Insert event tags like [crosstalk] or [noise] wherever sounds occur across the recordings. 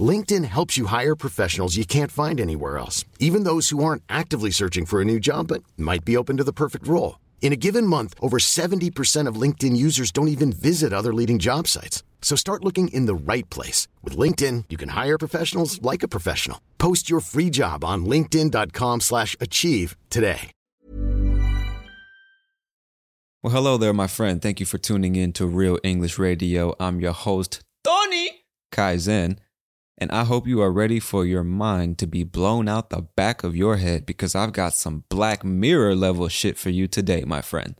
LinkedIn helps you hire professionals you can't find anywhere else, even those who aren't actively searching for a new job but might be open to the perfect role. In a given month, over 70% of LinkedIn users don't even visit other leading job sites. So start looking in the right place. With LinkedIn, you can hire professionals like a professional. Post your free job on linkedin.com slash achieve today. Well, hello there, my friend. Thank you for tuning in to Real English Radio. I'm your host, Tony Kaizen. And I hope you are ready for your mind to be blown out the back of your head because I've got some Black Mirror level shit for you today, my friend.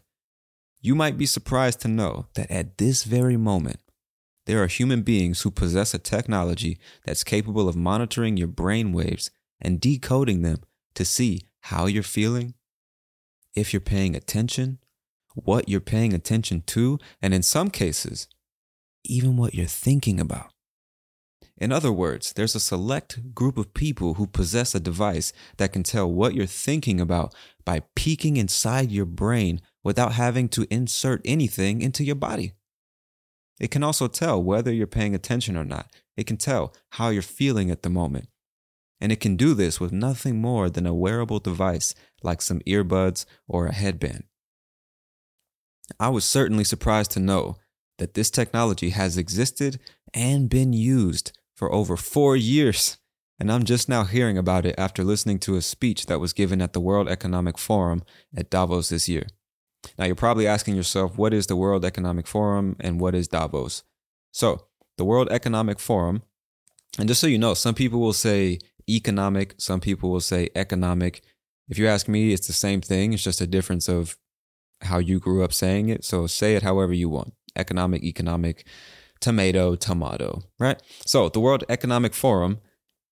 You might be surprised to know that at this very moment, there are human beings who possess a technology that's capable of monitoring your brain waves and decoding them to see how you're feeling, if you're paying attention, what you're paying attention to, and in some cases, even what you're thinking about. In other words, there's a select group of people who possess a device that can tell what you're thinking about by peeking inside your brain without having to insert anything into your body. It can also tell whether you're paying attention or not. It can tell how you're feeling at the moment. And it can do this with nothing more than a wearable device like some earbuds or a headband. I was certainly surprised to know that this technology has existed and been used for over four years. And I'm just now hearing about it after listening to a speech that was given at the World Economic Forum at Davos this year. Now, you're probably asking yourself, what is the World Economic Forum and what is Davos? So, the World Economic Forum, and just so you know, some people will say economic, some people will say economic. If you ask me, it's the same thing. It's just a difference of how you grew up saying it. So, say it however you want economic, economic tomato, tomato, right? So the World Economic Forum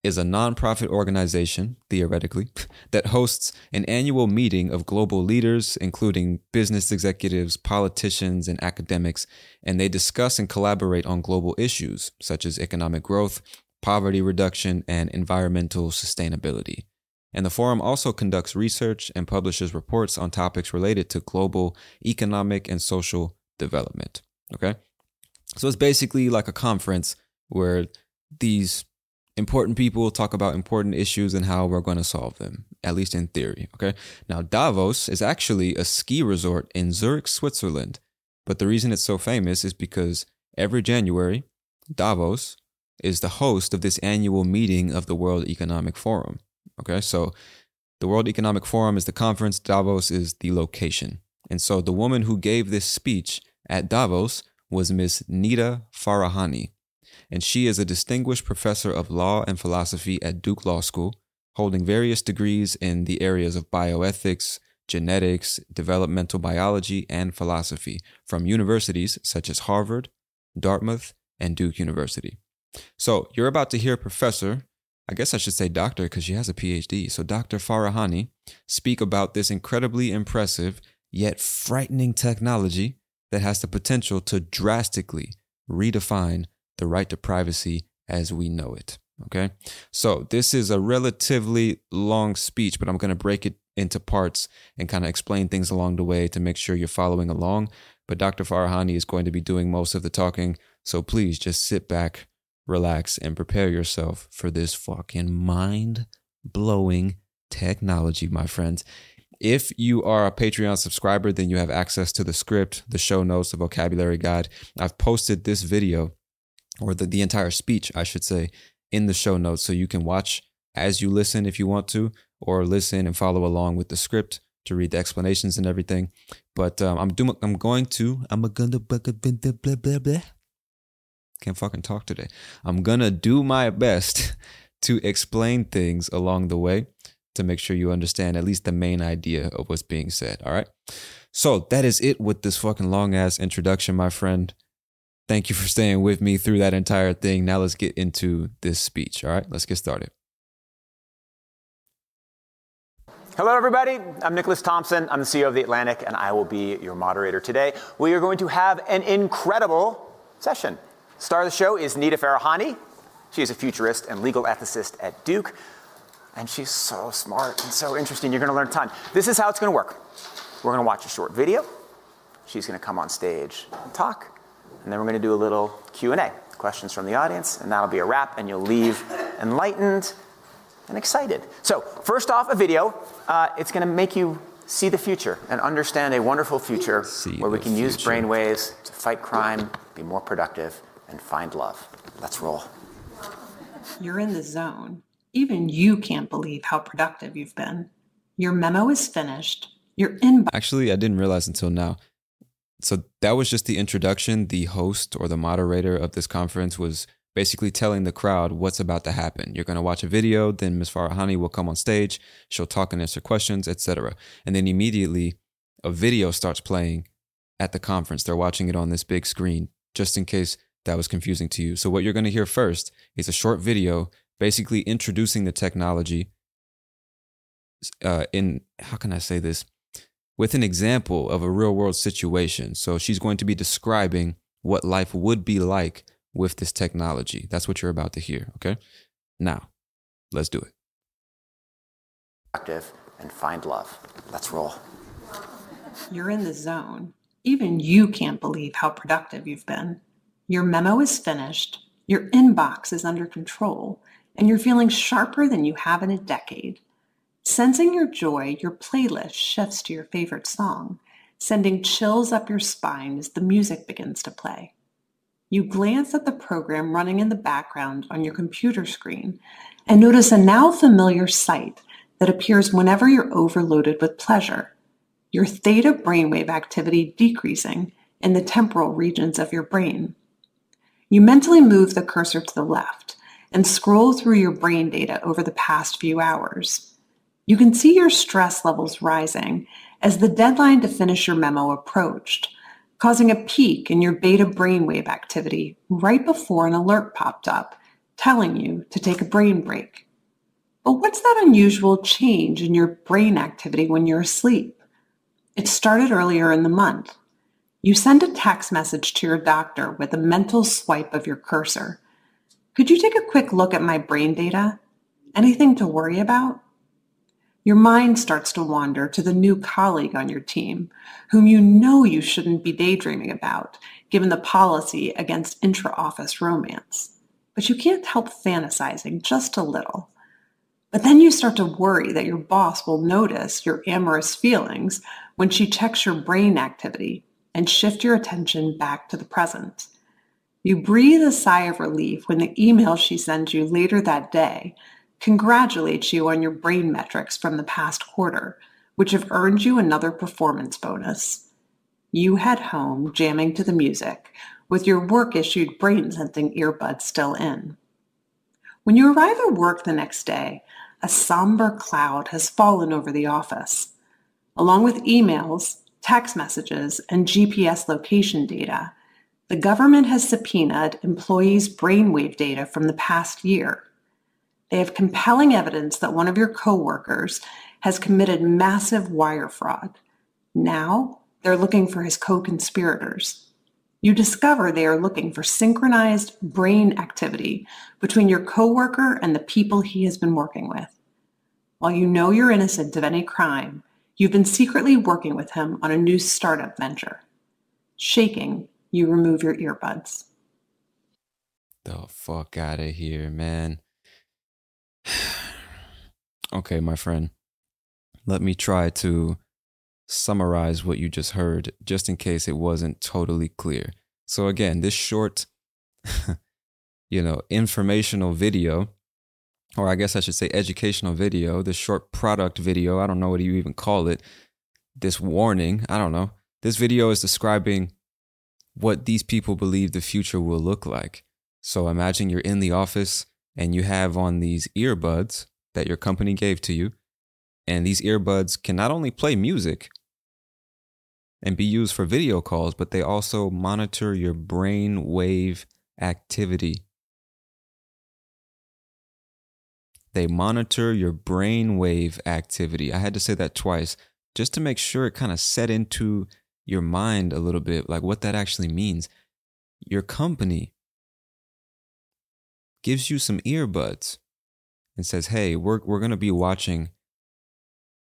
is a nonprofit organization, theoretically, [laughs] that hosts an annual meeting of global leaders, including business executives, politicians, and academics, and they discuss and collaborate on global issues such as economic growth, poverty reduction, and environmental sustainability. And the forum also conducts research and publishes reports on topics related to global economic and social development. Okay. So it's basically like a conference where these important people talk about important issues and how we're going to solve them, at least in theory. Okay. Now, Davos is actually a ski resort in Zurich, Switzerland. But the reason it's so famous is because every January, Davos is the host of this annual meeting of the World Economic Forum. Okay. So the World Economic Forum is the conference, Davos is the location. And so the woman who gave this speech at Davos was Miss Nita Farahany, and she is a distinguished professor of law and philosophy at Duke Law School, holding various degrees in the areas of bioethics, genetics, developmental biology, and philosophy from universities such as Harvard, Dartmouth, and Duke University. So you're about to hear Professor, I guess I should say doctor because she has a PhD. So Dr. Farahany speak about this incredibly impressive yet frightening technology that has the potential to drastically redefine the right to privacy as we know it. Okay. So this is a relatively long speech, but I'm going to break it into parts and kind of explain things along the way to make sure you're following along. But Dr. Farahany is going to be doing most of the talking. So please just sit back, relax, and prepare yourself for this fucking mind blowing technology, my friends. If you are a Patreon subscriber, then you have access to the script, the show notes, the vocabulary guide. I've posted this video, or the, the entire speech, I should say, in the show notes so you can watch as you listen if you want to, or listen and follow along with the script to read the explanations and everything. But um, I'm doing. I'm going to. I'm gonna blah blah blah blah. Can't fucking talk today. I'm gonna do my best [laughs] to explain things along the way to make sure you understand at least the main idea of what's being said. All right. So that is it with this fucking long ass introduction, my friend. Thank you for staying with me through that entire thing. Now let's get into this speech. All right, let's get started. Hello, everybody. I'm Nicholas Thompson. I'm the CEO of The Atlantic, and I will be your moderator today. We are going to have an incredible session. Star of the show is Nita Farahany. She is a futurist and legal ethicist at Duke, and she's so smart and so interesting. You're going to learn a ton. This is how it's going to work. We're going to watch a short video. She's going to come on stage and talk, and then we're going to do a little Q&A, questions from the audience, and that'll be a wrap, and you'll leave enlightened and excited. So, first off, a video. Uh, it's going to make you see the future and understand a wonderful future See where we the can use future. brainwaves to fight crime, be more productive, and find love. Let's roll. You're in the zone. Even you can't believe how productive you've been. Your memo is finished. Your inbox Actually, I didn't realize until now. So that was just the introduction. The host or the moderator of this conference was basically telling the crowd what's about to happen. You're going to watch a video, then Ms. Farahany will come on stage, she'll talk and answer questions, etc. And then immediately a video starts playing at the conference. They're watching it on this big screen just in case that was confusing to you. So what you're going to hear first is a short video basically introducing the technology uh, in how can I say this? with an example of a real world situation. So she's going to be describing what life would be like with this technology. That's what you're about to hear, okay? Now, let's do it. Productive and find love. Let's roll. You're in the zone. Even you can't believe how productive you've been. Your memo is finished. Your inbox is under control. And you're feeling sharper than you have in a decade. Sensing your joy, your playlist shifts to your favorite song, sending chills up your spine as the music begins to play. You glance at the program running in the background on your computer screen and notice a now familiar sight that appears whenever you're overloaded with pleasure. Your theta brainwave activity decreasing in the temporal regions of your brain. You mentally move the cursor to the left and scroll through your brain data over the past few hours. You can see your stress levels rising as the deadline to finish your memo approached, causing a peak in your beta brainwave activity right before an alert popped up telling you to take a brain break. But what's that unusual change in your brain activity when you're asleep? It started earlier in the month. You send a text message to your doctor with a mental swipe of your cursor. Could you take a quick look at my brain data? Anything to worry about? Your mind starts to wander to the new colleague on your team, whom you know you shouldn't be daydreaming about, given the policy against intra-office romance. But you can't help fantasizing just a little. But then you start to worry that your boss will notice your amorous feelings when she checks your brain activity and shift your attention back to the present. You breathe a sigh of relief when the email she sends you later that day congratulates you on your brain metrics from the past quarter, which have earned you another performance bonus. You head home jamming to the music with your work issued brain sensing earbuds still in. When you arrive at work the next day, a somber cloud has fallen over the office. Along with emails, text messages, and GPS location data, the government has subpoenaed employees' brainwave data from the past year. They have compelling evidence that one of your coworkers has committed massive wire fraud. Now they're looking for his co-conspirators. You discover they are looking for synchronized brain activity between your coworker and the people he has been working with. While you know you're innocent of any crime, you've been secretly working with him on a new startup venture. Shaking, you remove your earbuds. The fuck out of here, man. [sighs] okay, my friend. Let me try to summarize what you just heard, just in case it wasn't totally clear. So, again, this short, [laughs] you know, informational video, or I guess I should say educational video, this short product video, I don't know what you even call it, this warning. I don't know. This video is describing what these people believe the future will look like. So imagine you're in the office and you have on these earbuds that your company gave to you. And these earbuds can not only play music and be used for video calls, but they also monitor your brain wave activity. They monitor your brain wave activity. I had to say that twice just to make sure it kind of set into your mind a little bit, like what that actually means. Your company gives you some earbuds and says, hey, we're, we're going to be watching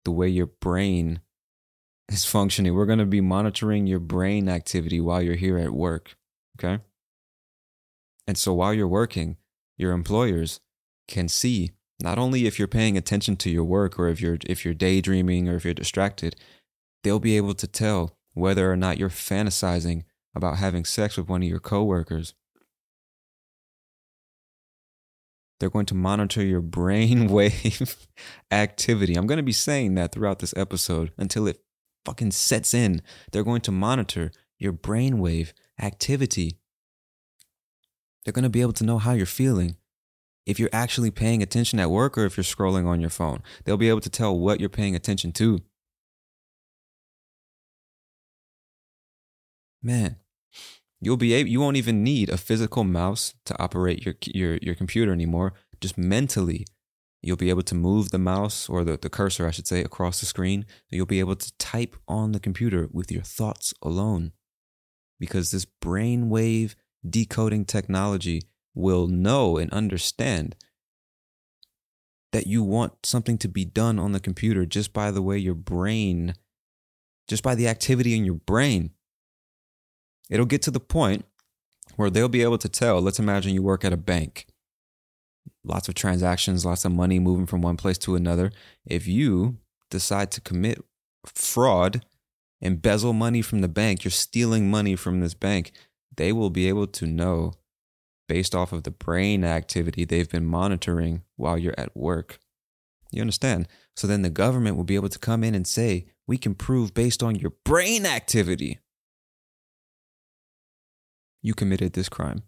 the way your brain [laughs] is functioning. We're going to be monitoring your brain activity while you're here at work. Okay. And so while you're working, your employers can see not only if you're paying attention to your work or if you're if you're daydreaming or if you're distracted, they'll be able to tell whether or not you're fantasizing about having sex with one of your coworkers. They're going to monitor your [laughs] brain wave [laughs] activity. I'm going to be saying that throughout this episode until it fucking sets in. They're going to monitor your brain wave activity. They're going to be able to know how you're feeling if you're actually paying attention at work or if you're scrolling on your phone. They'll be able to tell what you're paying attention to. Man, you'll be able you won't even need a physical mouse to operate your your your computer anymore. Just mentally, you'll be able to move the mouse or the, the cursor, I should say, across the screen. You'll be able to type on the computer with your thoughts alone. Because this brainwave decoding technology will know and understand that you want something to be done on the computer just by the way your brain, just by the activity in your brain. It'll get to the point where they'll be able to tell. Let's imagine you work at a bank. Lots of transactions, lots of money moving from one place to another. If you decide to commit fraud, embezzle money from the bank, you're stealing money from this bank, they will be able to know based off of the brain activity they've been monitoring while you're at work. You understand? So then the government will be able to come in and say, we can prove based on your brain activity you committed this crime.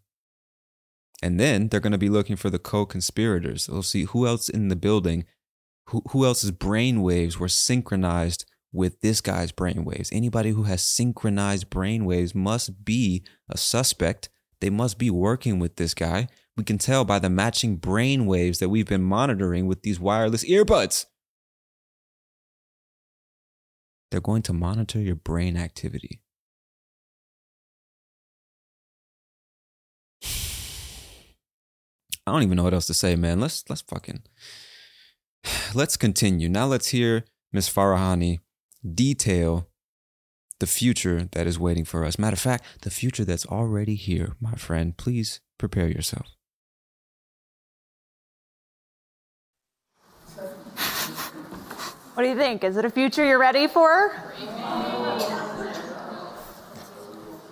And then they're going to be looking for the co conspirators. They'll see who else in the building, who, who else's brain waves were synchronized with this guy's brain waves. Anybody who has synchronized brain waves must be a suspect they must be working with this guy. We can tell by the matching brain waves that we've been monitoring with these wireless earbuds. They're going to monitor your brain activity. I don't even know what else to say, man. Let's let's fucking [sighs] let's continue. Now let's hear Miss Farahany detail the future that is waiting for us. Matter of fact, the future that's already here, my friend. Please prepare yourself. What do you think? Is it a future you're ready for?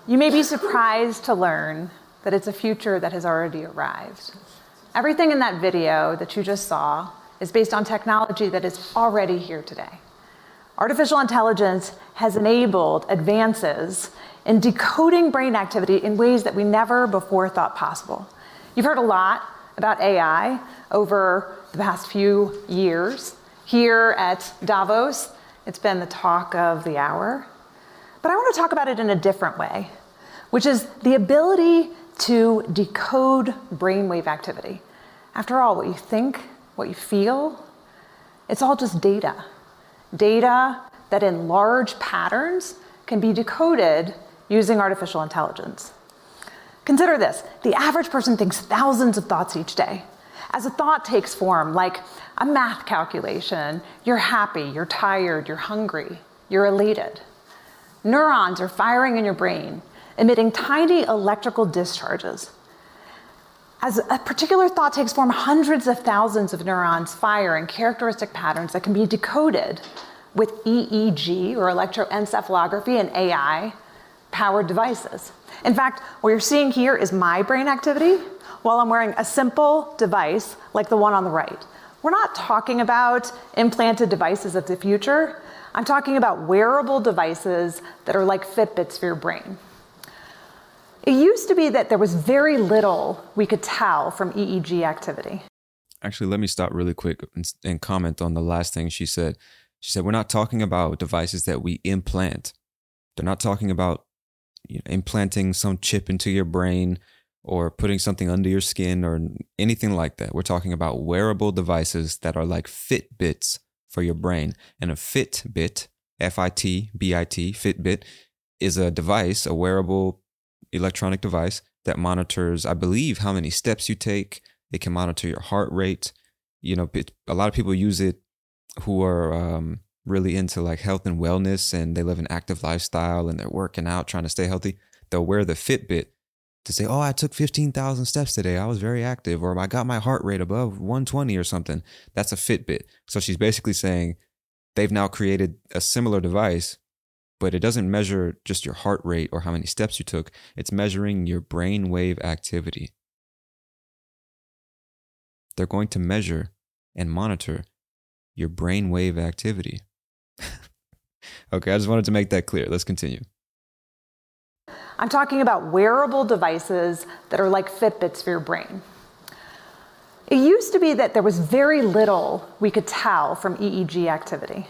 You may be surprised to learn that it's a future that has already arrived. Everything in that video that you just saw is based on technology that is already here today. Artificial intelligence has enabled advances in decoding brain activity in ways that we never before thought possible. You've heard a lot about AI over the past few years. Here at Davos, it's been the talk of the hour. But I want to talk about it in a different way, which is the ability to decode brainwave activity. After all, what you think, what you feel, it's all just data data that in large patterns can be decoded using artificial intelligence. Consider this the average person thinks thousands of thoughts each day. As a thought takes form, like a math calculation, you're happy, you're tired, you're hungry, you're elated. Neurons are firing in your brain, emitting tiny electrical discharges. As a particular thought takes form, hundreds of thousands of neurons fire in characteristic patterns that can be decoded with EEG or electroencephalography and AI powered devices. In fact, what you're seeing here is my brain activity while I'm wearing a simple device like the one on the right. We're not talking about implanted devices of the future. I'm talking about wearable devices that are like Fitbits for your brain. It used to be that there was very little we could tell from EEG activity. Actually, let me stop really quick and, and comment on the last thing she said. She said, We're not talking about devices that we implant. They're not talking about you know, implanting some chip into your brain or putting something under your skin or anything like that. We're talking about wearable devices that are like Fitbits for your brain. And a Fitbit, F I T B I T, Fitbit, is a device, a wearable electronic device that monitors, I believe, how many steps you take. It can monitor your heart rate. You know, a lot of people use it who are um, really into like health and wellness and they live an active lifestyle and they're working out, trying to stay healthy. They'll wear the Fitbit to say, oh, I took 15,000 steps today. I was very active, or I got my heart rate above 120 or something. That's a Fitbit. So she's basically saying they've now created a similar device, but it doesn't measure just your heart rate or how many steps you took. It's measuring your brain wave activity. They're going to measure and monitor your brain wave activity. [laughs] okay, I just wanted to make that clear. Let's continue. I'm talking about wearable devices that are like Fitbits for your brain. It used to be that there was very little we could tell from EEG activity.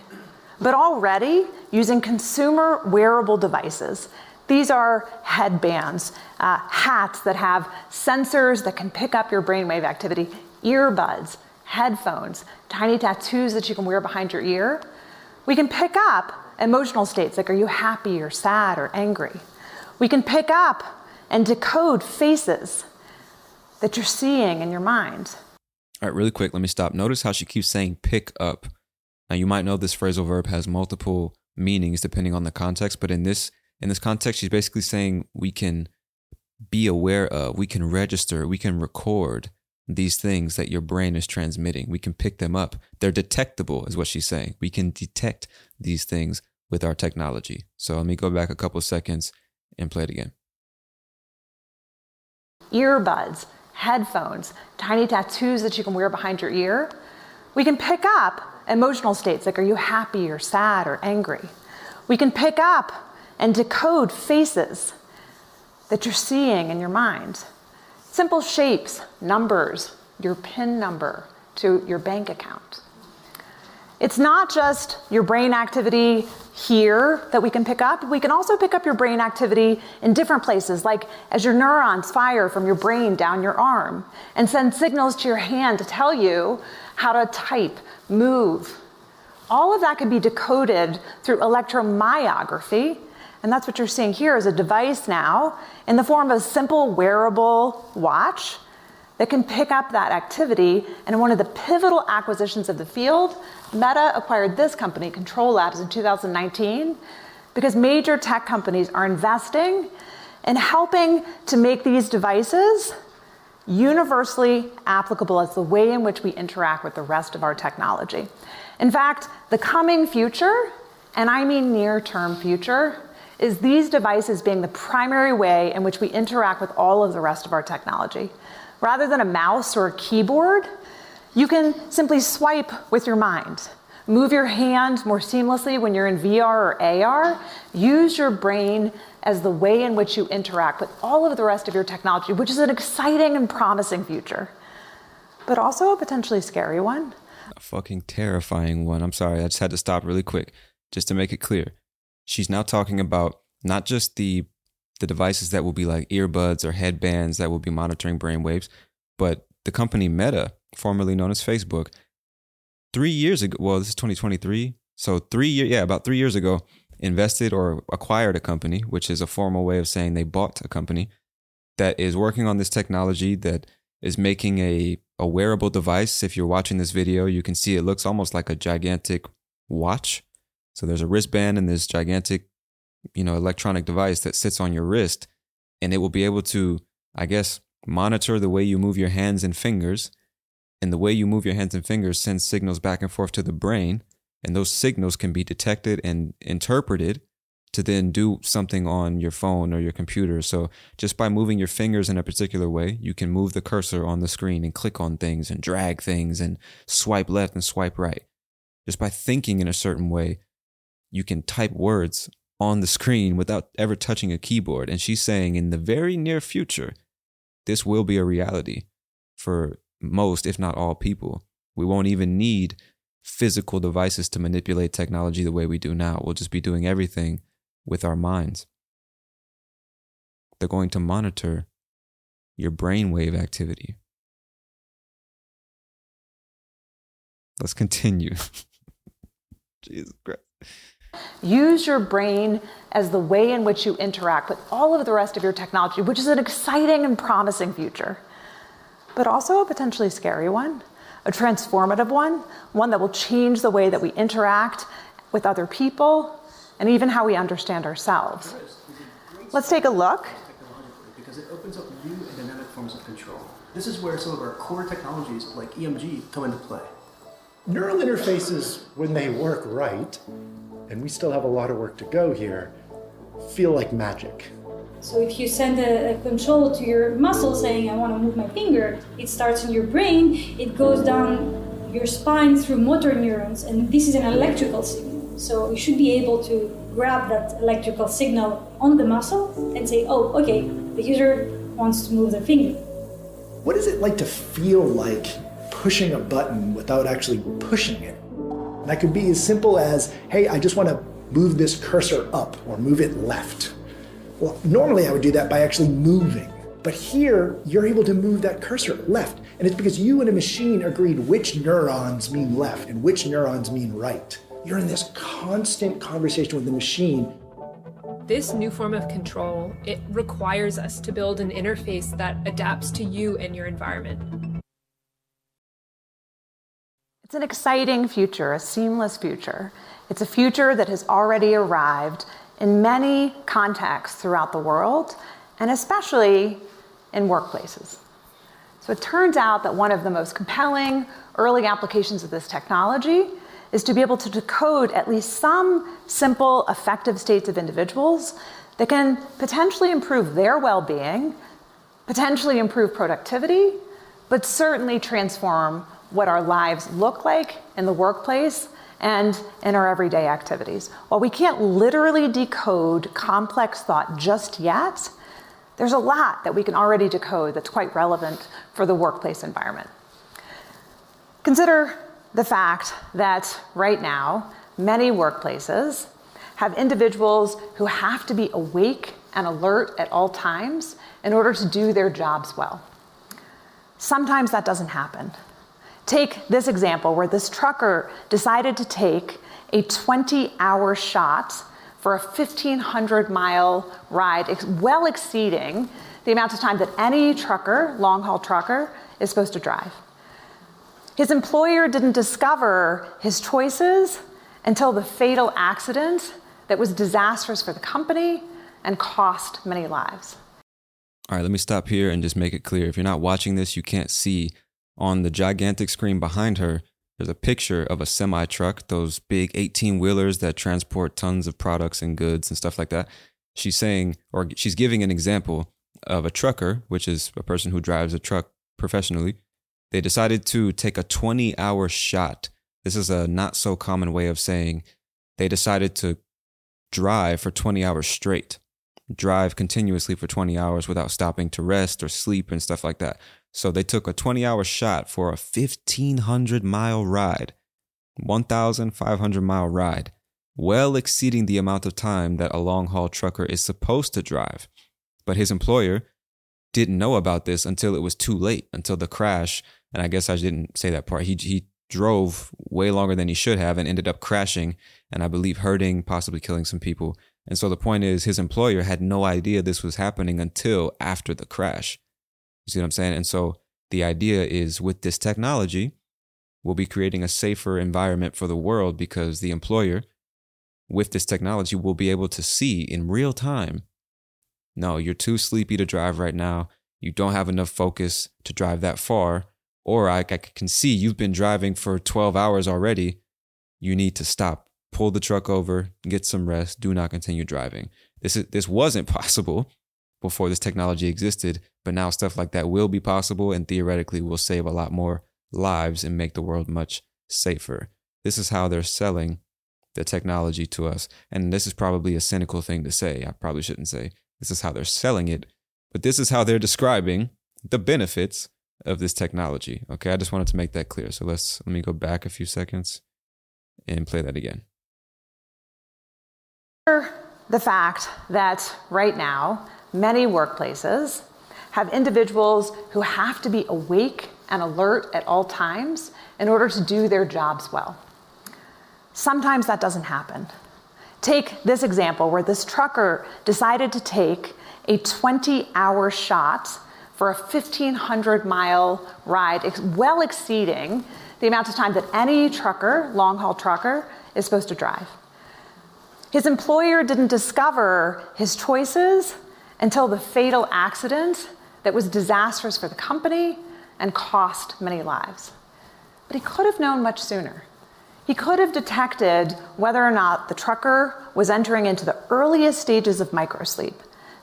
But already, using consumer wearable devices, these are headbands, uh, hats that have sensors that can pick up your brainwave activity, earbuds, headphones, tiny tattoos that you can wear behind your ear. We can pick up emotional states like are you happy or sad or angry? We can pick up and decode faces that you're seeing in your mind. All right, really quick, let me stop. Notice how she keeps saying pick up. Now you might know this phrasal verb has multiple meanings depending on the context, but in this in this context, she's basically saying we can be aware of, we can register, we can record these things that your brain is transmitting. We can pick them up. They're detectable, is what she's saying. We can detect these things with our technology. So let me go back a couple seconds and play it again. Earbuds, headphones, tiny tattoos that you can wear behind your ear. We can pick up emotional states like are you happy or sad or angry? We can pick up and decode faces that you're seeing in your mind. Simple shapes, numbers, your PIN number to your bank account. It's not just your brain activity here that we can pick up. We can also pick up your brain activity in different places, like as your neurons fire from your brain down your arm and send signals to your hand to tell you how to type, move. All of that can be decoded through electromyography. And that's what you're seeing here is a device now in the form of a simple wearable watch that can pick up that activity. And one of the pivotal acquisitions of the field, Meta acquired this company, Control Labs, in 2019, because major tech companies are investing in helping to make these devices universally applicable as the way in which we interact with the rest of our technology. In fact, the coming future, and I mean near term future, is these devices being the primary way in which we interact with all of the rest of our technology. Rather than a mouse or a keyboard, you can simply swipe with your mind. Move your hand more seamlessly when you're in VR or AR. Use your brain as the way in which you interact with all of the rest of your technology, which is an exciting and promising future, but also a potentially scary one. A fucking terrifying one. I'm sorry, I just had to stop really quick just to make it clear. She's now talking about not just the the devices that will be like earbuds or headbands that will be monitoring brain waves. But the company Meta, formerly known as Facebook, three years ago, well, this is 2023. So three year, yeah, about three years ago, invested or acquired a company, which is a formal way of saying they bought a company that is working on this technology that is making a, a wearable device. If you're watching this video, you can see it looks almost like a gigantic watch. So there's a wristband and this gigantic you know, electronic device that sits on your wrist and it will be able to, I guess, monitor the way you move your hands and fingers. And the way you move your hands and fingers sends signals back and forth to the brain. And those signals can be detected and interpreted to then do something on your phone or your computer. So just by moving your fingers in a particular way, you can move the cursor on the screen and click on things and drag things and swipe left and swipe right. Just by thinking in a certain way, you can type words on the screen without ever touching a keyboard. And she's saying in the very near future, this will be a reality for most, if not all people. We won't even need physical devices to manipulate technology the way we do now. We'll just be doing everything with our minds. They're going to monitor your brainwave activity. Let's continue. [laughs] Jesus Christ. Use your brain as the way in which you interact with all of the rest of your technology, which is an exciting and promising future, but also a potentially scary one, a transformative one, one that will change the way that we interact with other people and even how we understand ourselves. Let's take a look. Because it opens up new and dynamic forms of control. This is where some of our core technologies like EMG come into play. Neural interfaces, when they work right, and we still have a lot of work to go here, feel like magic. So if you send a, a, control to your muscle saying, I want to move my finger, it starts in your brain, it goes down your spine through motor neurons, and this is an electrical signal. So you should be able to grab that electrical signal on the muscle and say, oh, okay, the user wants to move their finger. What is it like to feel like pushing a button without actually pushing it? That could be as simple as, hey, I just want to move this cursor up or move it left. Well, normally I would do that by actually moving. But here, you're able to move that cursor left. And it's because you and a machine agreed which neurons mean left and which neurons mean right. You're in this constant conversation with the machine. This new form of control, it requires us to build an interface that adapts to you and your environment. It's an exciting future, a seamless future. It's a future that has already arrived in many contexts throughout the world, and especially in workplaces. So it turns out that one of the most compelling early applications of this technology is to be able to decode at least some simple, effective states of individuals that can potentially improve their well being, potentially improve productivity, but certainly transform what our lives look like in the workplace and in our everyday activities. While we can't literally decode complex thought just yet, there's a lot that we can already decode that's quite relevant for the workplace environment. Consider the fact that right now, many workplaces have individuals who have to be awake and alert at all times in order to do their jobs well. Sometimes that doesn't happen. Take this example where this trucker decided to take a 20 hour shot for a 1,500 mile ride, well exceeding the amount of time that any trucker, long haul trucker, is supposed to drive. His employer didn't discover his choices until the fatal accident that was disastrous for the company and cost many lives. All right, let me stop here and just make it clear. If you're not watching this, you can't see on the gigantic screen behind her, there's a picture of a semi truck, those big 18 wheelers that transport tons of products and goods and stuff like that. She's saying, or she's giving an example of a trucker, which is a person who drives a truck professionally. They decided to take a 20 hour shot. This is a not so common way of saying they decided to drive for 20 hours straight, drive continuously for 20 hours without stopping to rest or sleep and stuff like that. So they took a 20 hour shot for a 1,500 mile ride, 1,500 mile ride, well exceeding the amount of time that a long haul trucker is supposed to drive. But his employer didn't know about this until it was too late, until the crash. And I guess I didn't say that part. He, he drove way longer than he should have and ended up crashing and I believe hurting, possibly killing some people. And so the point is, his employer had no idea this was happening until after the crash. You see what I'm saying? And so the idea is with this technology, we'll be creating a safer environment for the world because the employer, with this technology, will be able to see in real time no, you're too sleepy to drive right now. You don't have enough focus to drive that far. Or I, I can see you've been driving for 12 hours already. You need to stop, pull the truck over, get some rest, do not continue driving. This, is, this wasn't [laughs] possible before this technology existed, but now stuff like that will be possible and theoretically will save a lot more lives and make the world much safer. This is how they're selling the technology to us. And this is probably a cynical thing to say. I probably shouldn't say this is how they're selling it, but this is how they're describing the benefits of this technology. Okay, I just wanted to make that clear. So let's let me go back a few seconds and play that again. The fact that right now, many workplaces have individuals who have to be awake and alert at all times in order to do their jobs well. Sometimes that doesn't happen. Take this example where this trucker decided to take a 20 hour shot for a 1,500 mile ride, well exceeding the amount of time that any trucker, long haul trucker, is supposed to drive. His employer didn't discover his choices until the fatal accident that was disastrous for the company and cost many lives. But he could have known much sooner. He could have detected whether or not the trucker was entering into the earliest stages of microsleep,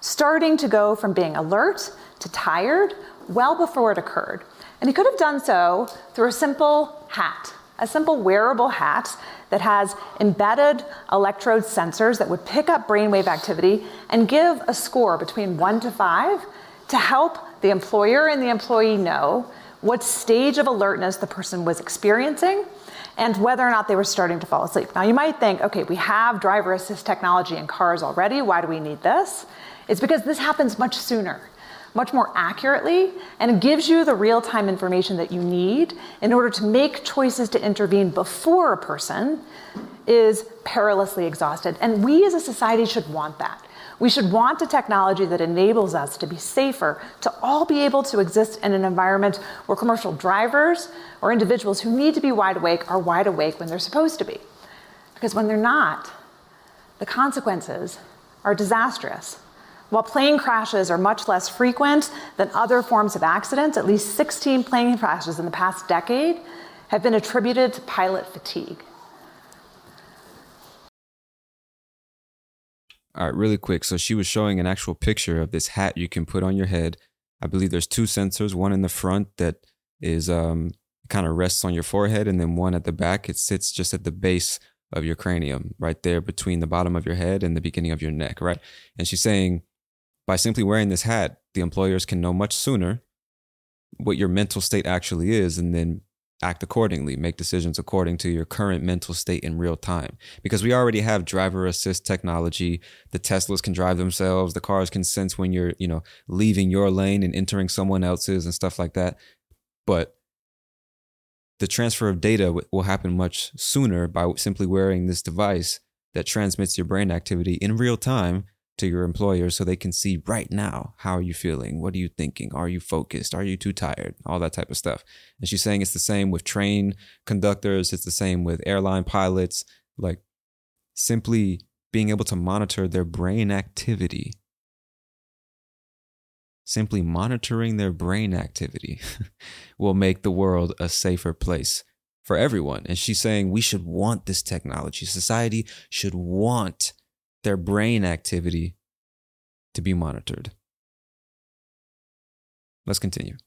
starting to go from being alert to tired well before it occurred. And he could have done so through a simple hat, a simple wearable hat that has embedded electrode sensors that would pick up brainwave activity and give a score between one to five to help the employer and the employee know what stage of alertness the person was experiencing and whether or not they were starting to fall asleep. Now, you might think, okay, we have driver assist technology in cars already. Why do we need this? It's because this happens much sooner, much more accurately, and gives you the real time information that you need in order to make choices to intervene before a person is perilously exhausted. And we as a society should want that. We should want a technology that enables us to be safer, to all be able to exist in an environment where commercial drivers or individuals who need to be wide awake are wide awake when they're supposed to be. Because when they're not, the consequences are disastrous. While plane crashes are much less frequent than other forms of accidents, at least 16 plane crashes in the past decade have been attributed to pilot fatigue. All right, really quick. So she was showing an actual picture of this hat you can put on your head. I believe there's two sensors, one in the front that is um, kind of rests on your forehead, and then one at the back. It sits just at the base of your cranium, right there between the bottom of your head and the beginning of your neck, right? And she's saying by simply wearing this hat, the employers can know much sooner what your mental state actually is and then act accordingly, make decisions according to your current mental state in real time. Because we already have driver assist technology. The Teslas can drive themselves. The cars can sense when you're, you know, leaving your lane and entering someone else's and stuff like that. But the transfer of data will happen much sooner by simply wearing this device that transmits your brain activity in real time to your employer so they can see right now how are you feeling what are you thinking are you focused are you too tired all that type of stuff. And she's saying it's the same with train conductors it's the same with airline pilots like simply being able to monitor their brain activity. Simply monitoring their brain activity [laughs] will make the world a safer place for everyone. And she's saying we should want this technology. Society should want their brain activity to be monitored. Let's continue.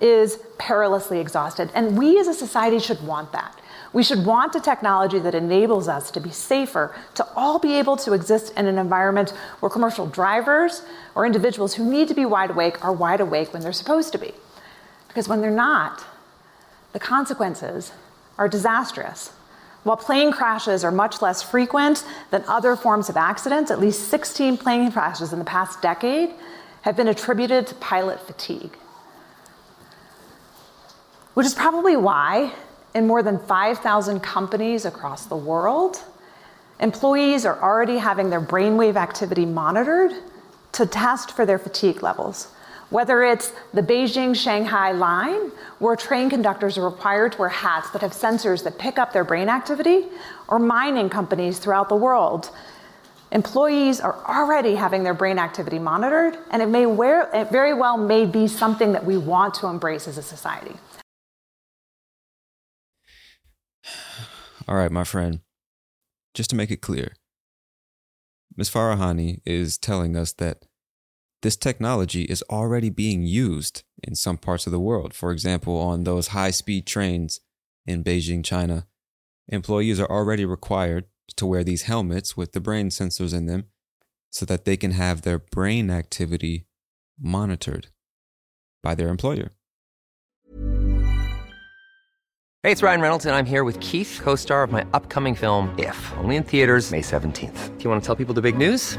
Is perilously exhausted. And we as a society should want that. We should want a technology that enables us to be safer, to all be able to exist in an environment where commercial drivers or individuals who need to be wide awake are wide awake when they're supposed to be. Because when they're not, the consequences are disastrous. While plane crashes are much less frequent than other forms of accidents, at least 16 plane crashes in the past decade have been attributed to pilot fatigue. Which is probably why, in more than 5,000 companies across the world, employees are already having their brainwave activity monitored to test for their fatigue levels. Whether it's the Beijing Shanghai line, where train conductors are required to wear hats that have sensors that pick up their brain activity, or mining companies throughout the world, employees are already having their brain activity monitored, and it may wear, it very well may be something that we want to embrace as a society. All right, my friend, just to make it clear, Ms. Farahany is telling us that this technology is already being used in some parts of the world. For example, on those high speed trains in Beijing, China, employees are already required to wear these helmets with the brain sensors in them so that they can have their brain activity monitored by their employer. Hey, it's Ryan Reynolds, and I'm here with Keith, co star of my upcoming film, If, only in theaters, May 17th. Do you want to tell people the big news?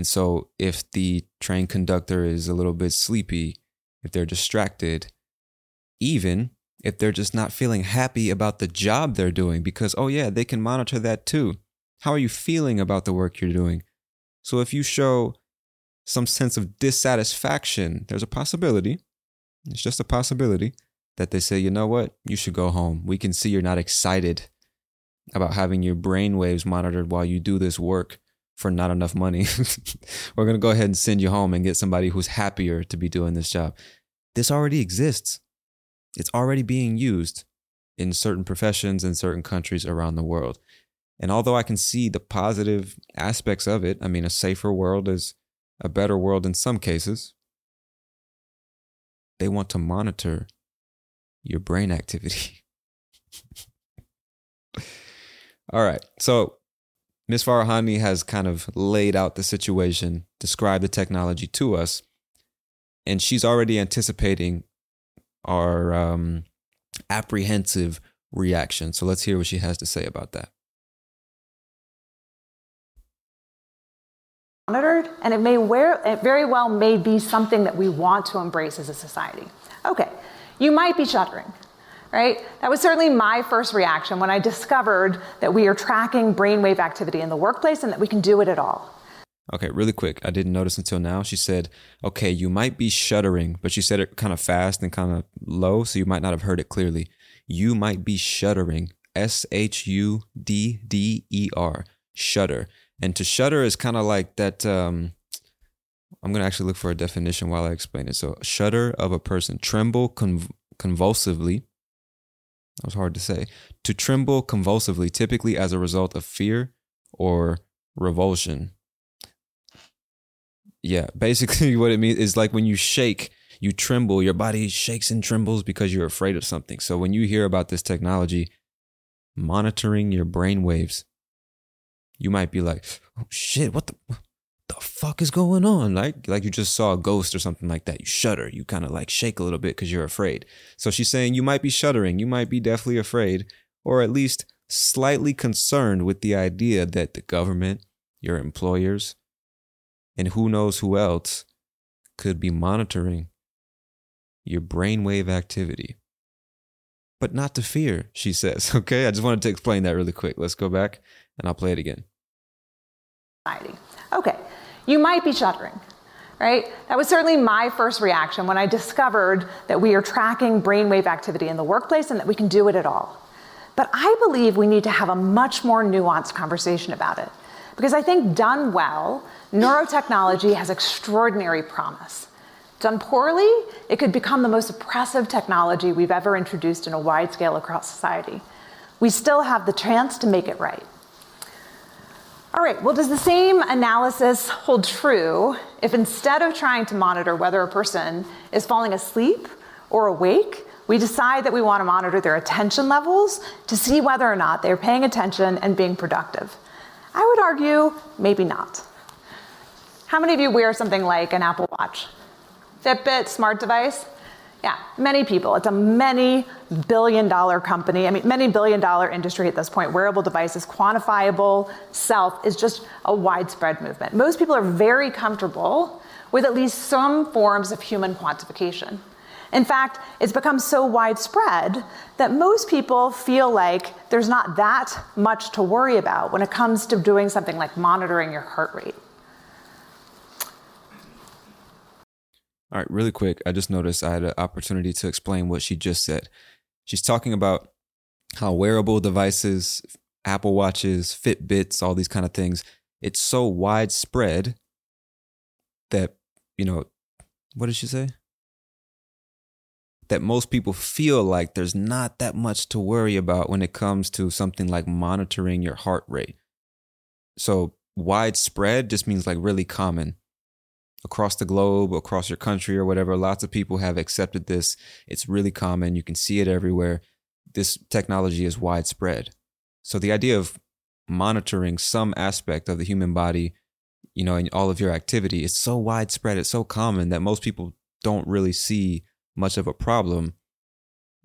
And so, if the train conductor is a little bit sleepy, if they're distracted, even if they're just not feeling happy about the job they're doing, because, oh, yeah, they can monitor that too. How are you feeling about the work you're doing? So, if you show some sense of dissatisfaction, there's a possibility, it's just a possibility that they say, you know what, you should go home. We can see you're not excited about having your brain waves monitored while you do this work for not enough money. [laughs] We're going to go ahead and send you home and get somebody who's happier to be doing this job. This already exists. It's already being used in certain professions in certain countries around the world. And although I can see the positive aspects of it, I mean, a safer world is a better world in some cases. They want to monitor your brain activity. [laughs] All right. So Ms. Farahany has kind of laid out the situation, described the technology to us, and she's already anticipating our um, apprehensive reaction. So let's hear what she has to say about that. monitored, and it may wear, it very well may be something that we want to embrace as a society. Okay, you might be shuddering, right? That was certainly my first reaction when I discovered that we are tracking brainwave activity in the workplace and that we can do it at all. Okay, really quick. I didn't notice until now. She said, okay, you might be shuddering, but she said it kind of fast and kind of low, so you might not have heard it clearly. You might be shuddering. S H U D D E R. Shudder. And to shudder is kind of like that. Um, I'm going to actually look for a definition while I explain it. So, shudder of a person, tremble conv- convulsively. That was hard to say. To tremble convulsively, typically as a result of fear or revulsion. Yeah, [laughs] basically, what it means is like when you shake, you tremble, your body shakes and trembles because you're afraid of something. So, when you hear about this technology monitoring your brain waves, you might be like, "Oh shit, what the the fuck is going on?" Like like you just saw a ghost or something like that. You shudder, you kind of like shake a little bit cuz you're afraid. So she's saying you might be shuddering, you might be definitely afraid or at least slightly concerned with the idea that the government, your employers, and who knows who else could be monitoring your brainwave activity. But not to fear, she [laughs] says. Okay, I just wanted to explain that really quick. Let's go back and I'll play it again. Okay, you might be shuddering, right? That was certainly my first reaction when I discovered that we are tracking brainwave activity in the workplace and that we can do it at all. But I believe we need to have a much more nuanced conversation about it. Because I think done well, neurotechnology has extraordinary promise. Done poorly, it could become the most oppressive technology we've ever introduced in a wide scale across society. We still have the chance to make it right. All right, well, does the same analysis hold true if instead of trying to monitor whether a person is falling asleep or awake, we decide that we want to monitor their attention levels to see whether or not they're paying attention and being productive? I would argue maybe not. How many of you wear something like an Apple Watch? Fitbit, smart device? Yeah, many people. It's a many billion dollar company. I mean, many billion dollar industry at this point. Wearable devices, quantifiable self is just a widespread movement. Most people are very comfortable with at least some forms of human quantification. In fact, it's become so widespread that most people feel like there's not that much to worry about when it comes to doing something like monitoring your heart rate. All right, really quick. I just noticed I had an opportunity to explain what she just said. She's talking about how wearable devices, Apple Watches, Fitbits, all these kind of things, it's so widespread that, you know, what did she say? That most people feel like there's not that much to worry about when it comes to something like monitoring your heart rate. So, widespread just means like really common across the globe, across your country or whatever. Lots of people have accepted this. It's really common. You can see it everywhere. This technology is widespread. So the idea of monitoring some aspect of the human body, you know, in all of your activity is so widespread, it's so common that most people don't really see much of a problem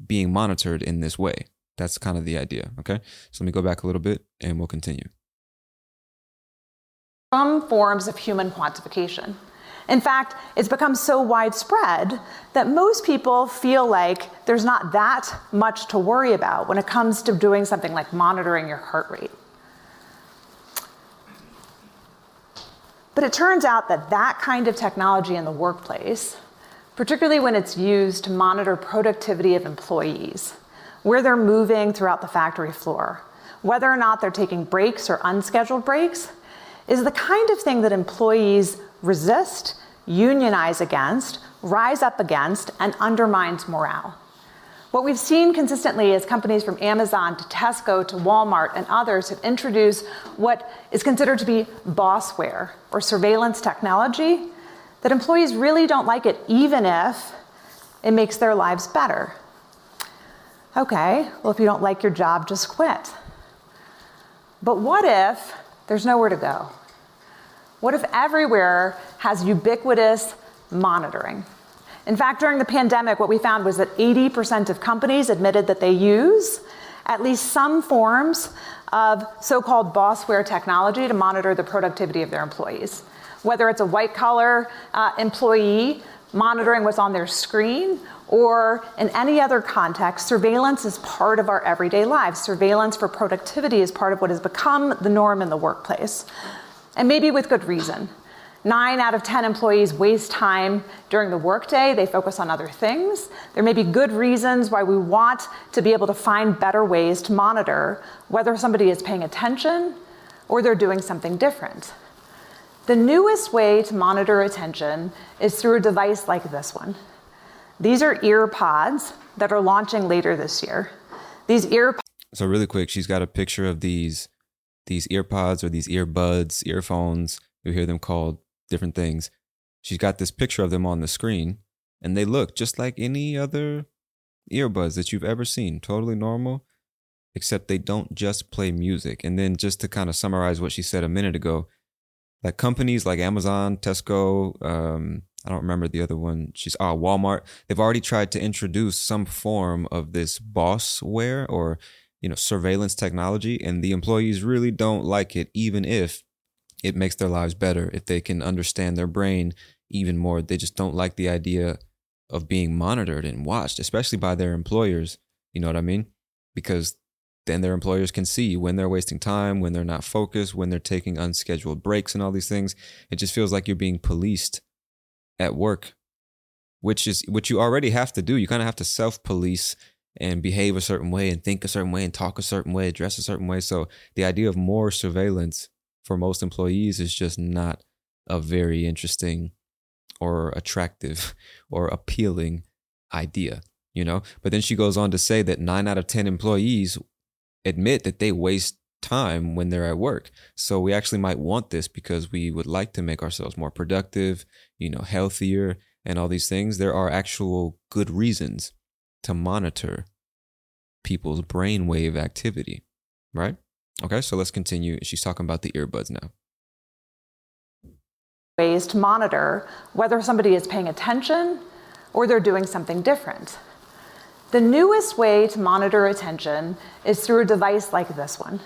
being monitored in this way. That's kind of the idea. Okay. So let me go back a little bit and we'll continue. Some forms of human quantification. In fact, it's become so widespread that most people feel like there's not that much to worry about when it comes to doing something like monitoring your heart rate. But it turns out that that kind of technology in the workplace, particularly when it's used to monitor productivity of employees, where they're moving throughout the factory floor, whether or not they're taking breaks or unscheduled breaks, is the kind of thing that employees resist, unionize against, rise up against, and undermines morale. What we've seen consistently is companies from Amazon to Tesco to Walmart and others have introduced what is considered to be bossware or surveillance technology that employees really don't like it, even if it makes their lives better. Okay, well, if you don't like your job, just quit. But what if there's nowhere to go? What if everywhere has ubiquitous monitoring? In fact, during the pandemic, what we found was that 80% of companies admitted that they use at least some forms of so called bossware technology to monitor the productivity of their employees. Whether it's a white collar uh, employee monitoring what's on their screen, or in any other context, surveillance is part of our everyday lives. Surveillance for productivity is part of what has become the norm in the workplace and maybe with good reason. Nine out of 10 employees waste time during the workday. They focus on other things. There may be good reasons why we want to be able to find better ways to monitor whether somebody is paying attention or they're doing something different. The newest way to monitor attention is through a device like this one. These are ear pods that are launching later this year. These ear So really quick, she's got a picture of these these earpods or these earbuds, earphones, you hear them called different things. She's got this picture of them on the screen, and they look just like any other earbuds that you've ever seen, totally normal, except they don't just play music. And then just to kind of summarize what she said a minute ago, like companies like Amazon, Tesco, um, I don't remember the other one. She's ah Walmart. They've already tried to introduce some form of this bossware or you know surveillance technology and the employees really don't like it even if it makes their lives better if they can understand their brain even more. They just don't like the idea of being monitored and watched especially by their employers you know what i mean? Because then their employers can see when they're wasting time when they're not focused when they're taking unscheduled breaks and all these things. It just feels like you're being policed at work which is what you already have to do. You kind of have to self police and behave a certain way and think a certain way and talk a certain way, dress a certain way. So the idea of more surveillance for most employees is just not a very interesting or attractive [laughs] or appealing idea, you know? But then she goes on to say that nine out of 10 employees admit that they waste time when they're at work. So we actually might want this because we would like to make ourselves more productive, you know, healthier, and all these things. There are actual good reasons to monitor people's brainwave activity, right? Okay, so let's continue. She's talking about the earbuds now. Ways to monitor whether somebody is paying attention or they're doing something different. The newest way to monitor attention is through a device like this one.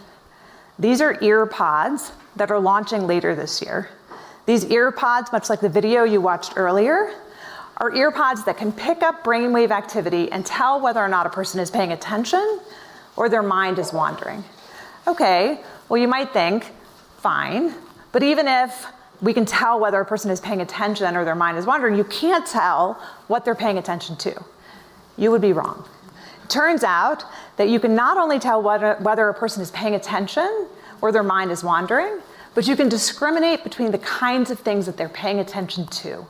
These are ear pods that are launching later this year. These ear pods, much like the video you watched earlier, are ear pods that can pick up brainwave activity and tell whether or not a person is paying attention or their mind is wandering. Okay, well, you might think, fine, but even if we can tell whether a person is paying attention or their mind is wandering, you can't tell what they're paying attention to. You would be wrong. It turns out that you can not only tell whether a person is paying attention or their mind is wandering, but you can discriminate between the kinds of things that they're paying attention to.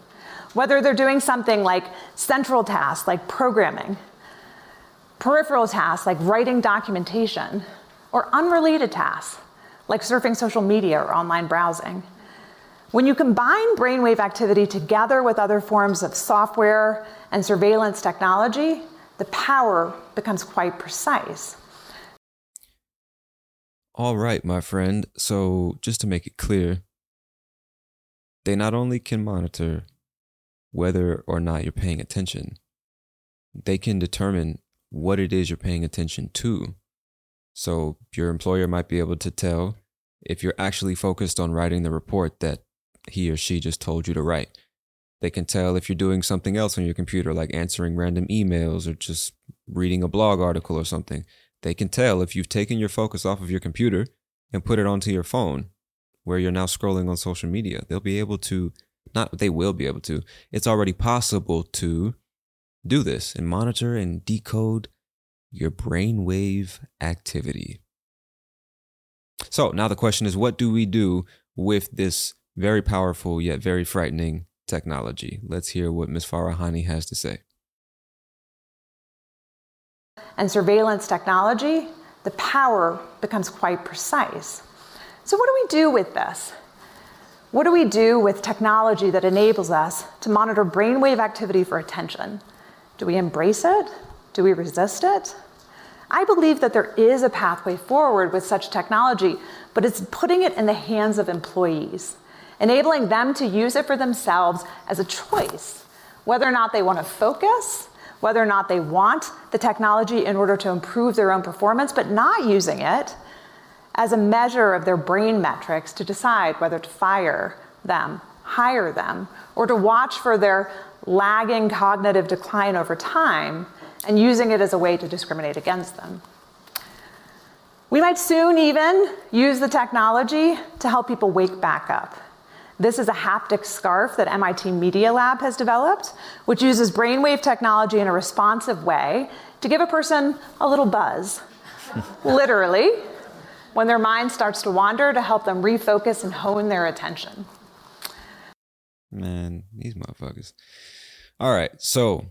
Whether they're doing something like central tasks, like programming, peripheral tasks, like writing documentation, or unrelated tasks, like surfing social media or online browsing. When you combine brainwave activity together with other forms of software and surveillance technology, the power becomes quite precise. All right, my friend. So, just to make it clear, they not only can monitor whether or not you're paying attention, they can determine what it is you're paying attention to. So, your employer might be able to tell if you're actually focused on writing the report that he or she just told you to write. They can tell if you're doing something else on your computer, like answering random emails or just reading a blog article or something. They can tell if you've taken your focus off of your computer and put it onto your phone, where you're now scrolling on social media. They'll be able to, not they will be able to, it's already possible to do this and monitor and decode your brainwave activity. So now the question is what do we do with this very powerful yet very frightening technology? Let's hear what Ms. Farahany has to say. And surveillance technology, the power becomes quite precise. So, what do we do with this? What do we do with technology that enables us to monitor brainwave activity for attention? Do we embrace it? Do we resist it? I believe that there is a pathway forward with such technology, but it's putting it in the hands of employees, enabling them to use it for themselves as a choice, whether or not they want to focus, whether or not they want the technology in order to improve their own performance, but not using it as a measure of their brain metrics to decide whether to fire them, hire them, or to watch for their lagging cognitive decline over time and using it as a way to discriminate against them. We might soon even use the technology to help people wake back up. This is a haptic scarf that MIT Media Lab has developed, which uses brainwave technology in a responsive way to give a person a little buzz, [laughs] literally, when their mind starts to wander to help them refocus and hone their attention. Man, these motherfuckers. All right, so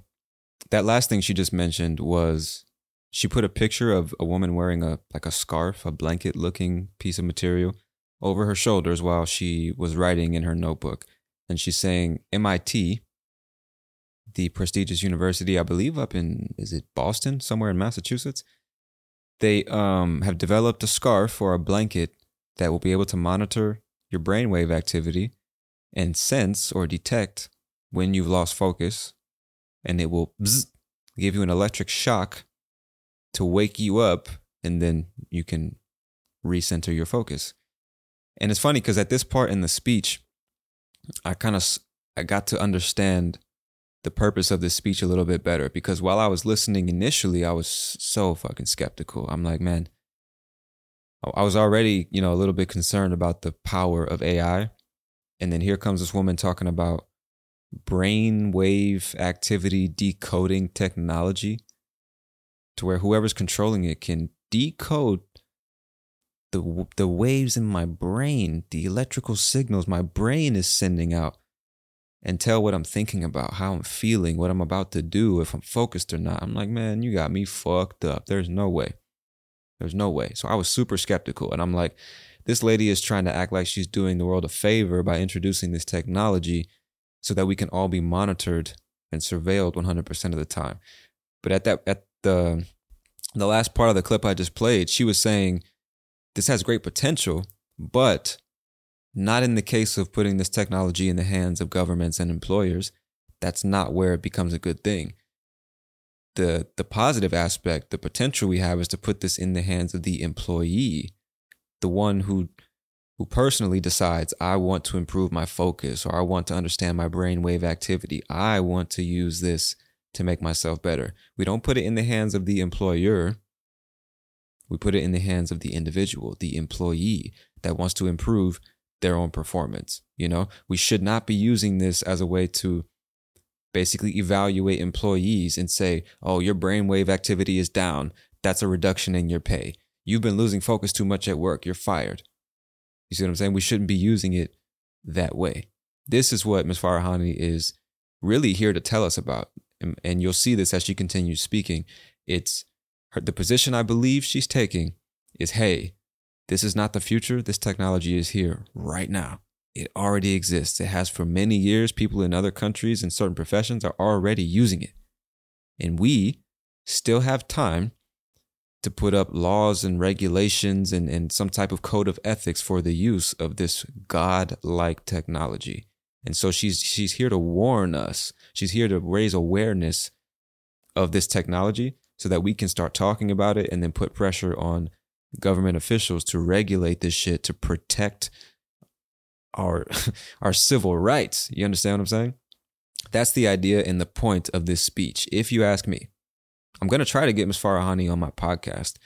that last thing she just mentioned was she put a picture of a woman wearing a like a scarf, a blanket looking piece of material over her shoulders while she was writing in her notebook. And she's saying MIT, the prestigious university, I believe up in is it Boston, somewhere in Massachusetts, they um have developed a scarf or a blanket that will be able to monitor your brainwave activity and sense or detect when you've lost focus and it will bzz, give you an electric shock to wake you up and then you can recenter your focus. And it's funny because at this part in the speech, I kind of I got to understand the purpose of this speech a little bit better because while I was listening initially, I was so fucking skeptical. I'm like, man, I was already, you know, a little bit concerned about the power of AI. And then here comes this woman talking about brain wave activity decoding technology to where whoever's controlling it can decode the the waves in my brain, the electrical signals my brain is sending out and tell what I'm thinking about, how I'm feeling, what I'm about to do, if I'm focused or not. I'm like, man, you got me fucked up. There's no way. There's no way. So I was super skeptical. And I'm like, this lady is trying to act like she's doing the world a favor by introducing this technology so that we can all be monitored and surveilled 100% of the time. But at that, at the, the last part of the clip I just played, she was saying, this has great potential, but not in the case of putting this technology in the hands of governments and employers, that's not where it becomes a good thing. The the positive aspect, the potential we have is to put this in the hands of the employee, the one who who personally decides I want to improve my focus or I want to understand my brainwave activity. I want to use this to make myself better. We don't put it in the hands of the employer. We put it in the hands of the individual, the employee that wants to improve their own performance. You know, we should not be using this as a way to basically evaluate employees and say, oh, your brainwave activity is down. That's a reduction in your pay. You've been losing focus too much at work. You're fired. You see what I'm saying? We shouldn't be using it that way. This is what Ms. Farahany is really here to tell us about. And, and you'll see this as she continues speaking. It's her, the position I believe she's taking is hey, this is not the future. This technology is here right now. It already exists. It has for many years. People in other countries and certain professions are already using it. And we still have time to put up laws and regulations and, and some type of code of ethics for the use of this god-like technology. And so she's she's here to warn us. She's here to raise awareness of this technology so that we can start talking about it and then put pressure on government officials to regulate this shit to protect our [laughs] our civil rights. You understand what I'm saying? That's the idea and the point of this speech. If you ask me, I'm gonna try to get Ms. Farahany on my podcast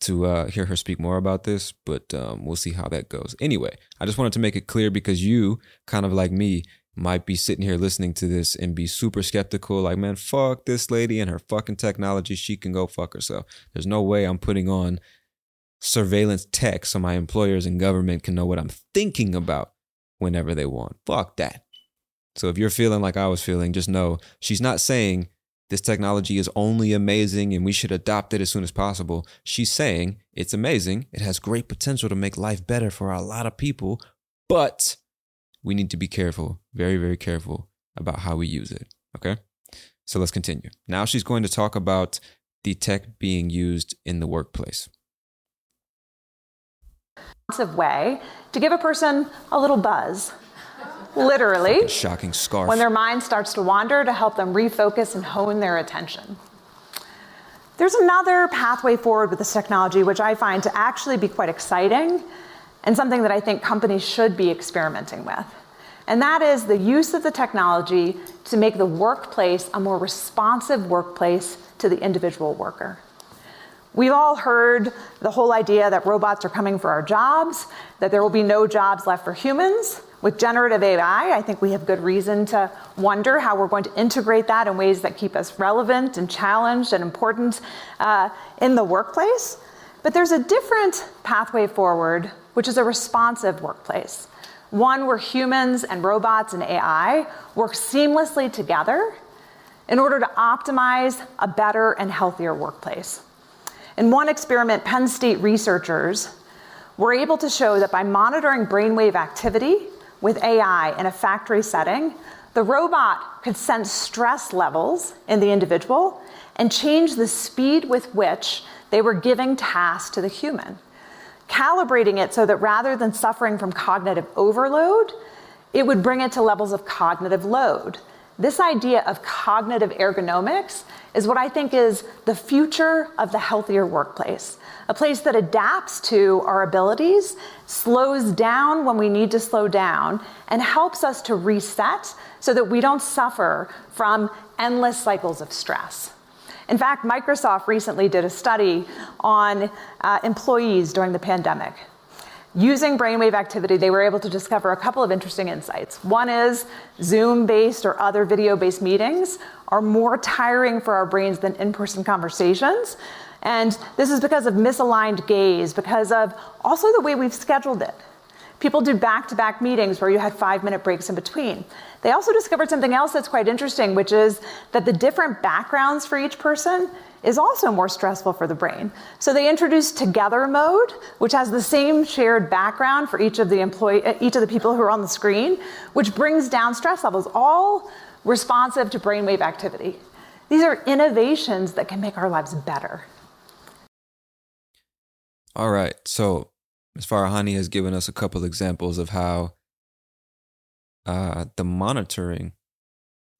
to uh, hear her speak more about this, but um, we'll see how that goes. Anyway, I just wanted to make it clear because you, kind of like me, might be sitting here listening to this and be super skeptical, like, man, fuck this lady and her fucking technology. She can go fuck herself. There's no way I'm putting on surveillance tech so my employers and government can know what I'm thinking about whenever they want. Fuck that. So if you're feeling like I was feeling, just know she's not saying this technology is only amazing and we should adopt it as soon as possible. She's saying it's amazing. It has great potential to make life better for a lot of people, but we need to be careful, very, very careful about how we use it. Okay. So let's continue. Now she's going to talk about the tech being used in the workplace way to give a person a little buzz. Literally. Shocking scarf. When their mind starts to wander to help them refocus and hone their attention. There's another pathway forward with this technology, which I find to actually be quite exciting and something that I think companies should be experimenting with. And that is the use of the technology to make the workplace a more responsive workplace to the individual worker. We've all heard the whole idea that robots are coming for our jobs, that there will be no jobs left for humans. With generative AI, I think we have good reason to wonder how we're going to integrate that in ways that keep us relevant and challenged and important uh, in the workplace. But there's a different pathway forward, which is a responsive workplace. One where humans and robots and AI work seamlessly together in order to optimize a better and healthier workplace. In one experiment, Penn State researchers were able to show that by monitoring brainwave activity with AI in a factory setting, the robot could sense stress levels in the individual and change the speed with which they were giving tasks to the human, calibrating it so that rather than suffering from cognitive overload, it would bring it to levels of cognitive load. This idea of cognitive ergonomics is what I think is the future of the healthier workplace. A place that adapts to our abilities, slows down when we need to slow down, and helps us to reset so that we don't suffer from endless cycles of stress. In fact, Microsoft recently did a study on uh, employees during the pandemic. Using brainwave activity, they were able to discover a couple of interesting insights. One is Zoom based or other video based meetings are more tiring for our brains than in person conversations. And this is because of misaligned gaze, because of also the way we've scheduled it. People do back to back meetings where you had five minute breaks in between. They also discovered something else that's quite interesting, which is that the different backgrounds for each person is also more stressful for the brain. So they introduced together mode, which has the same shared background for each of the employee, uh, each of the people who are on the screen, which brings down stress levels, all responsive to brainwave activity. These are innovations that can make our lives better. All right. So Ms. Farahany has given us a couple examples of how uh, the monitoring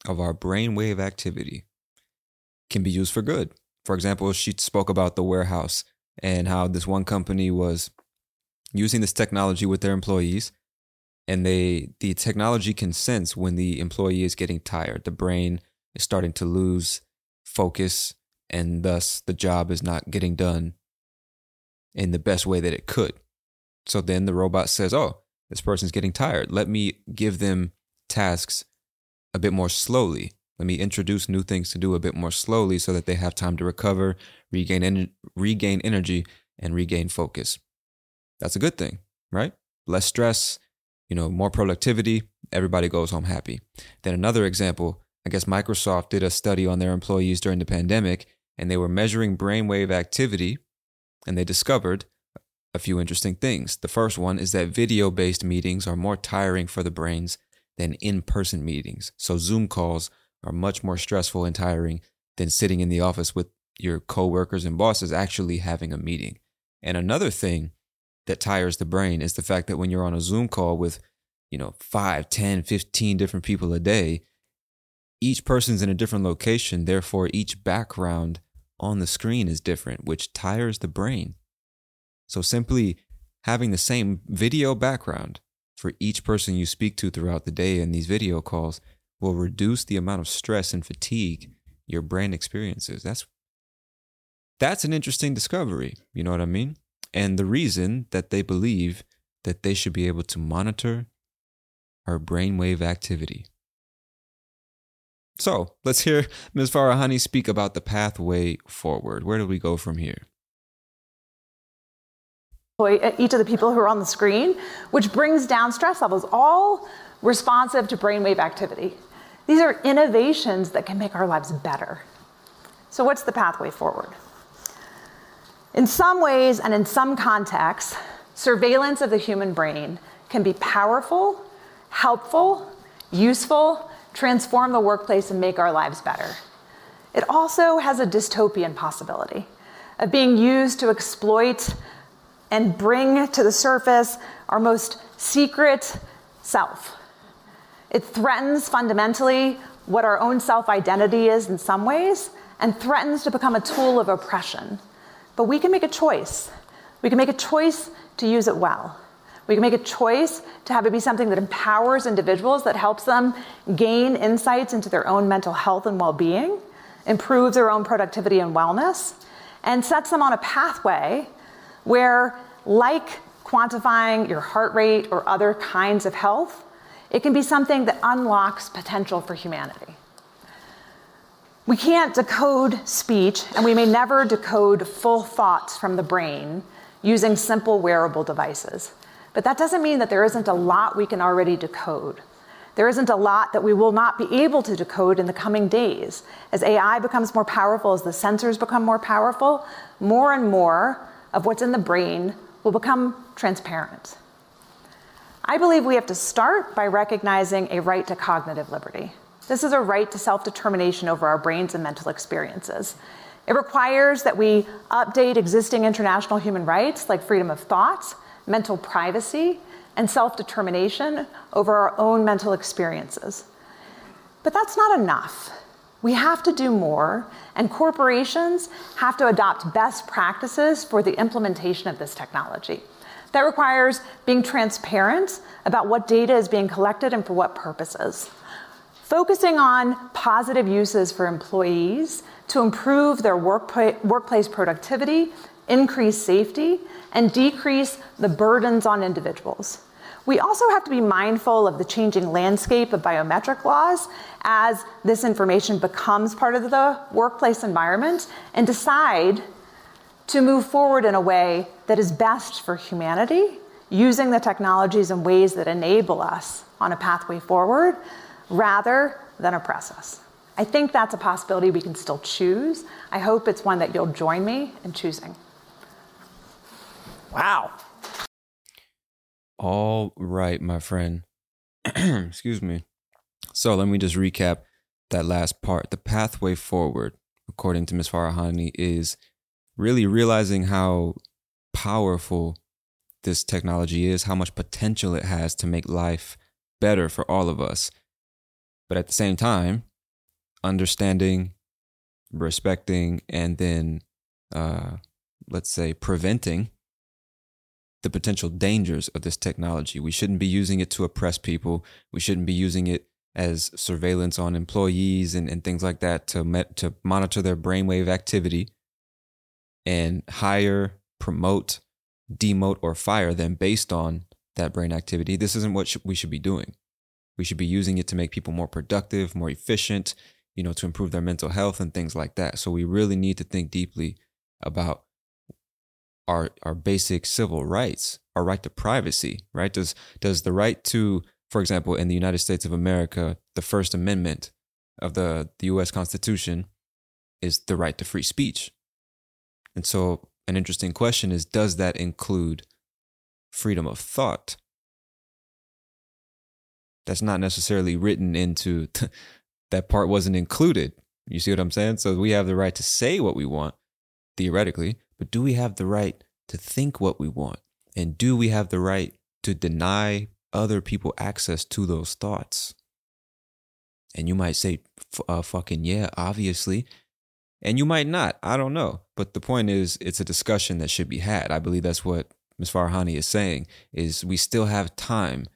of our brainwave activity can be used for good. For example, she spoke about the warehouse and how this one company was using this technology with their employees and they the technology can sense when the employee is getting tired. The brain is starting to lose focus and thus the job is not getting done in the best way that it could. So then the robot says oh this person's getting tired. Let me give them tasks a bit more slowly let me introduce new things to do a bit more slowly so that they have time to recover regain en- regain energy and regain focus that's a good thing, right? Less stress, you know, more productivity, everybody goes home happy. Then another example, I guess Microsoft did a study on their employees during the pandemic and they were measuring brainwave activity and they discovered a few interesting things. The first one is that video based meetings are more tiring for the brains than in person meetings. So Zoom calls are much more stressful and tiring than sitting in the office with your coworkers and bosses actually having a meeting. And another thing that tires the brain is the fact that when you're on a Zoom call with, you know, 5, 10, 15 different people a day, each person's in a different location. Therefore, each background on the screen is different, which tires the brain. So simply having the same video background for each person you speak to throughout the day in these video calls will reduce the amount of stress and fatigue your brain experiences. That's that's an interesting discovery. You know what I mean? and the reason that they believe that they should be able to monitor our brainwave activity. So let's hear Ms. Farahany speak about the pathway forward. Where do we go from here? Each of the people who are on the screen, which brings down stress levels, all responsive to brainwave activity. These are innovations that can make our lives better. So, what's the pathway forward? In some ways and in some contexts, surveillance of the human brain can be powerful, helpful, useful, transform the workplace, and make our lives better. It also has a dystopian possibility of being used to exploit and bring to the surface our most secret self. It threatens fundamentally what our own self identity is in some ways and threatens to become a tool of oppression but we can make a choice. We can make a choice to use it well. We can make a choice to have it be something that empowers individuals, that helps them gain insights into their own mental health and well being, improves their own productivity and wellness, and sets them on a pathway where, like quantifying your heart rate or other kinds of health, it can be something that unlocks potential for humanity. We can't decode speech, and we may never decode full thoughts from the brain using simple wearable devices. But that doesn't mean that there isn't a lot we can already decode. There isn't a lot that we will not be able to decode in the coming days. As AI becomes more powerful, as the sensors become more powerful, more and more of what's in the brain will become transparent. I believe we have to start by recognizing a right to cognitive liberty. This is a right to self determination over our brains and mental experiences. It requires that we update existing international human rights like freedom of thought, mental privacy, and self determination over our own mental experiences. But that's not enough. We have to do more, and corporations have to adopt best practices for the implementation of this technology. That requires being transparent about what data is being collected and for what purposes focusing on positive uses for employees to improve their workplace productivity, increase safety, and decrease the burdens on individuals. We also have to be mindful of the changing landscape of biometric laws as this information becomes part of the workplace environment and decide to move forward in a way that is best for humanity, using the technologies in ways that enable us on a pathway forward rather than oppress us. I think that's a possibility we can still choose. I hope it's one that you'll join me in choosing. Wow. All right, my friend. [clears throat] Excuse me. So let me just recap that last part. The pathway forward, according to Ms. Farahany, is really realizing how powerful this technology is, how much potential it has to make life better for all of us. But at the same time, understanding, respecting, and then, uh, let's say, preventing the potential dangers of this technology. We shouldn't be using it to oppress people. We shouldn't be using it as surveillance on employees and, and things like that to met, to monitor their brainwave activity and hire, promote, demote, or fire them based on that brain activity. This isn't what we should be doing. We should be using it to make people more productive, more efficient, you know, to improve their mental health and things like that. So we really need to think deeply about our our basic civil rights, our right to privacy, right? Does does the right to, for example, in the United States of America, the First Amendment of the, the US Constitution is the right to free speech. And so an interesting question is does that include freedom of thought? That's not necessarily written into [laughs] that part wasn't included. You see what I'm saying? So we have the right to say what we want, theoretically, but do we have the right to think what we want? And do we have the right to deny other people access to those thoughts? And you might say, uh, fucking yeah, obviously. And you might not. I don't know. But the point is, it's a discussion that should be had. I believe that's what Ms. Farahany is saying, is we still have time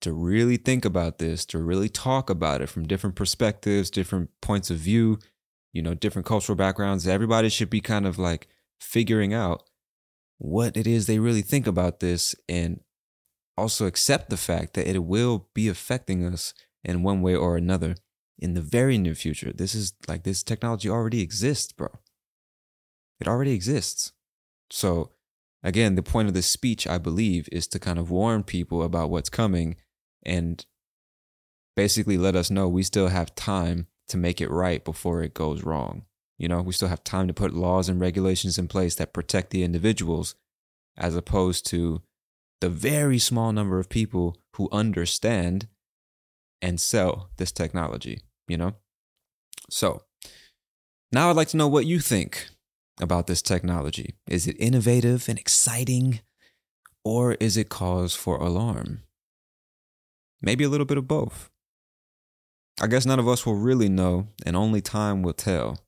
to really think about this, to really talk about it from different perspectives, different points of view, you know, different cultural backgrounds. Everybody should be kind of like figuring out what it is they really think about this and also accept the fact that it will be affecting us in one way or another in the very near future. This is like this technology already exists, bro. It already exists. So, again, the point of this speech, I believe, is to kind of warn people about what's coming and basically let us know we still have time to make it right before it goes wrong. You know, we still have time to put laws and regulations in place that protect the individuals as opposed to the very small number of people who understand and sell this technology, you know? So, now I'd like to know what you think about this technology. Is it innovative and exciting, or is it cause for alarm? Maybe a little bit of both. I guess none of us will really know, and only time will tell.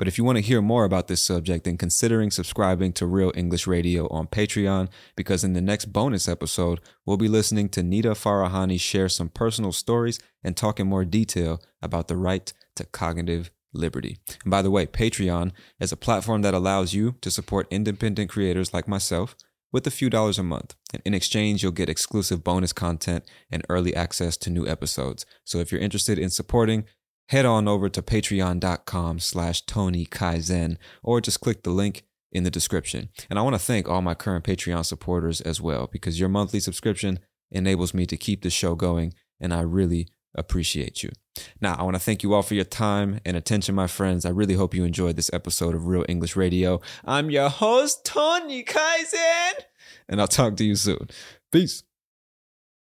But if you want to hear more about this subject, then considering subscribing to Real English Radio on Patreon, because in the next bonus episode, we'll be listening to Nita Farahany share some personal stories and talk in more detail about the right to cognitive liberty. And by the way, Patreon is a platform that allows you to support independent creators like myself with a few dollars a month. And in exchange, you'll get exclusive bonus content and early access to new episodes. So if you're interested in supporting, head on over to patreon.com slash Tony Kaizen or just click the link in the description. And I want to thank all my current Patreon supporters as well, because your monthly subscription enables me to keep the show going, and I really appreciate you. Now, I want to thank you all for your time and attention, my friends. I really hope you enjoyed this episode of Real English Radio. I'm your host, Tony Kaizen, and I'll talk to you soon. Peace.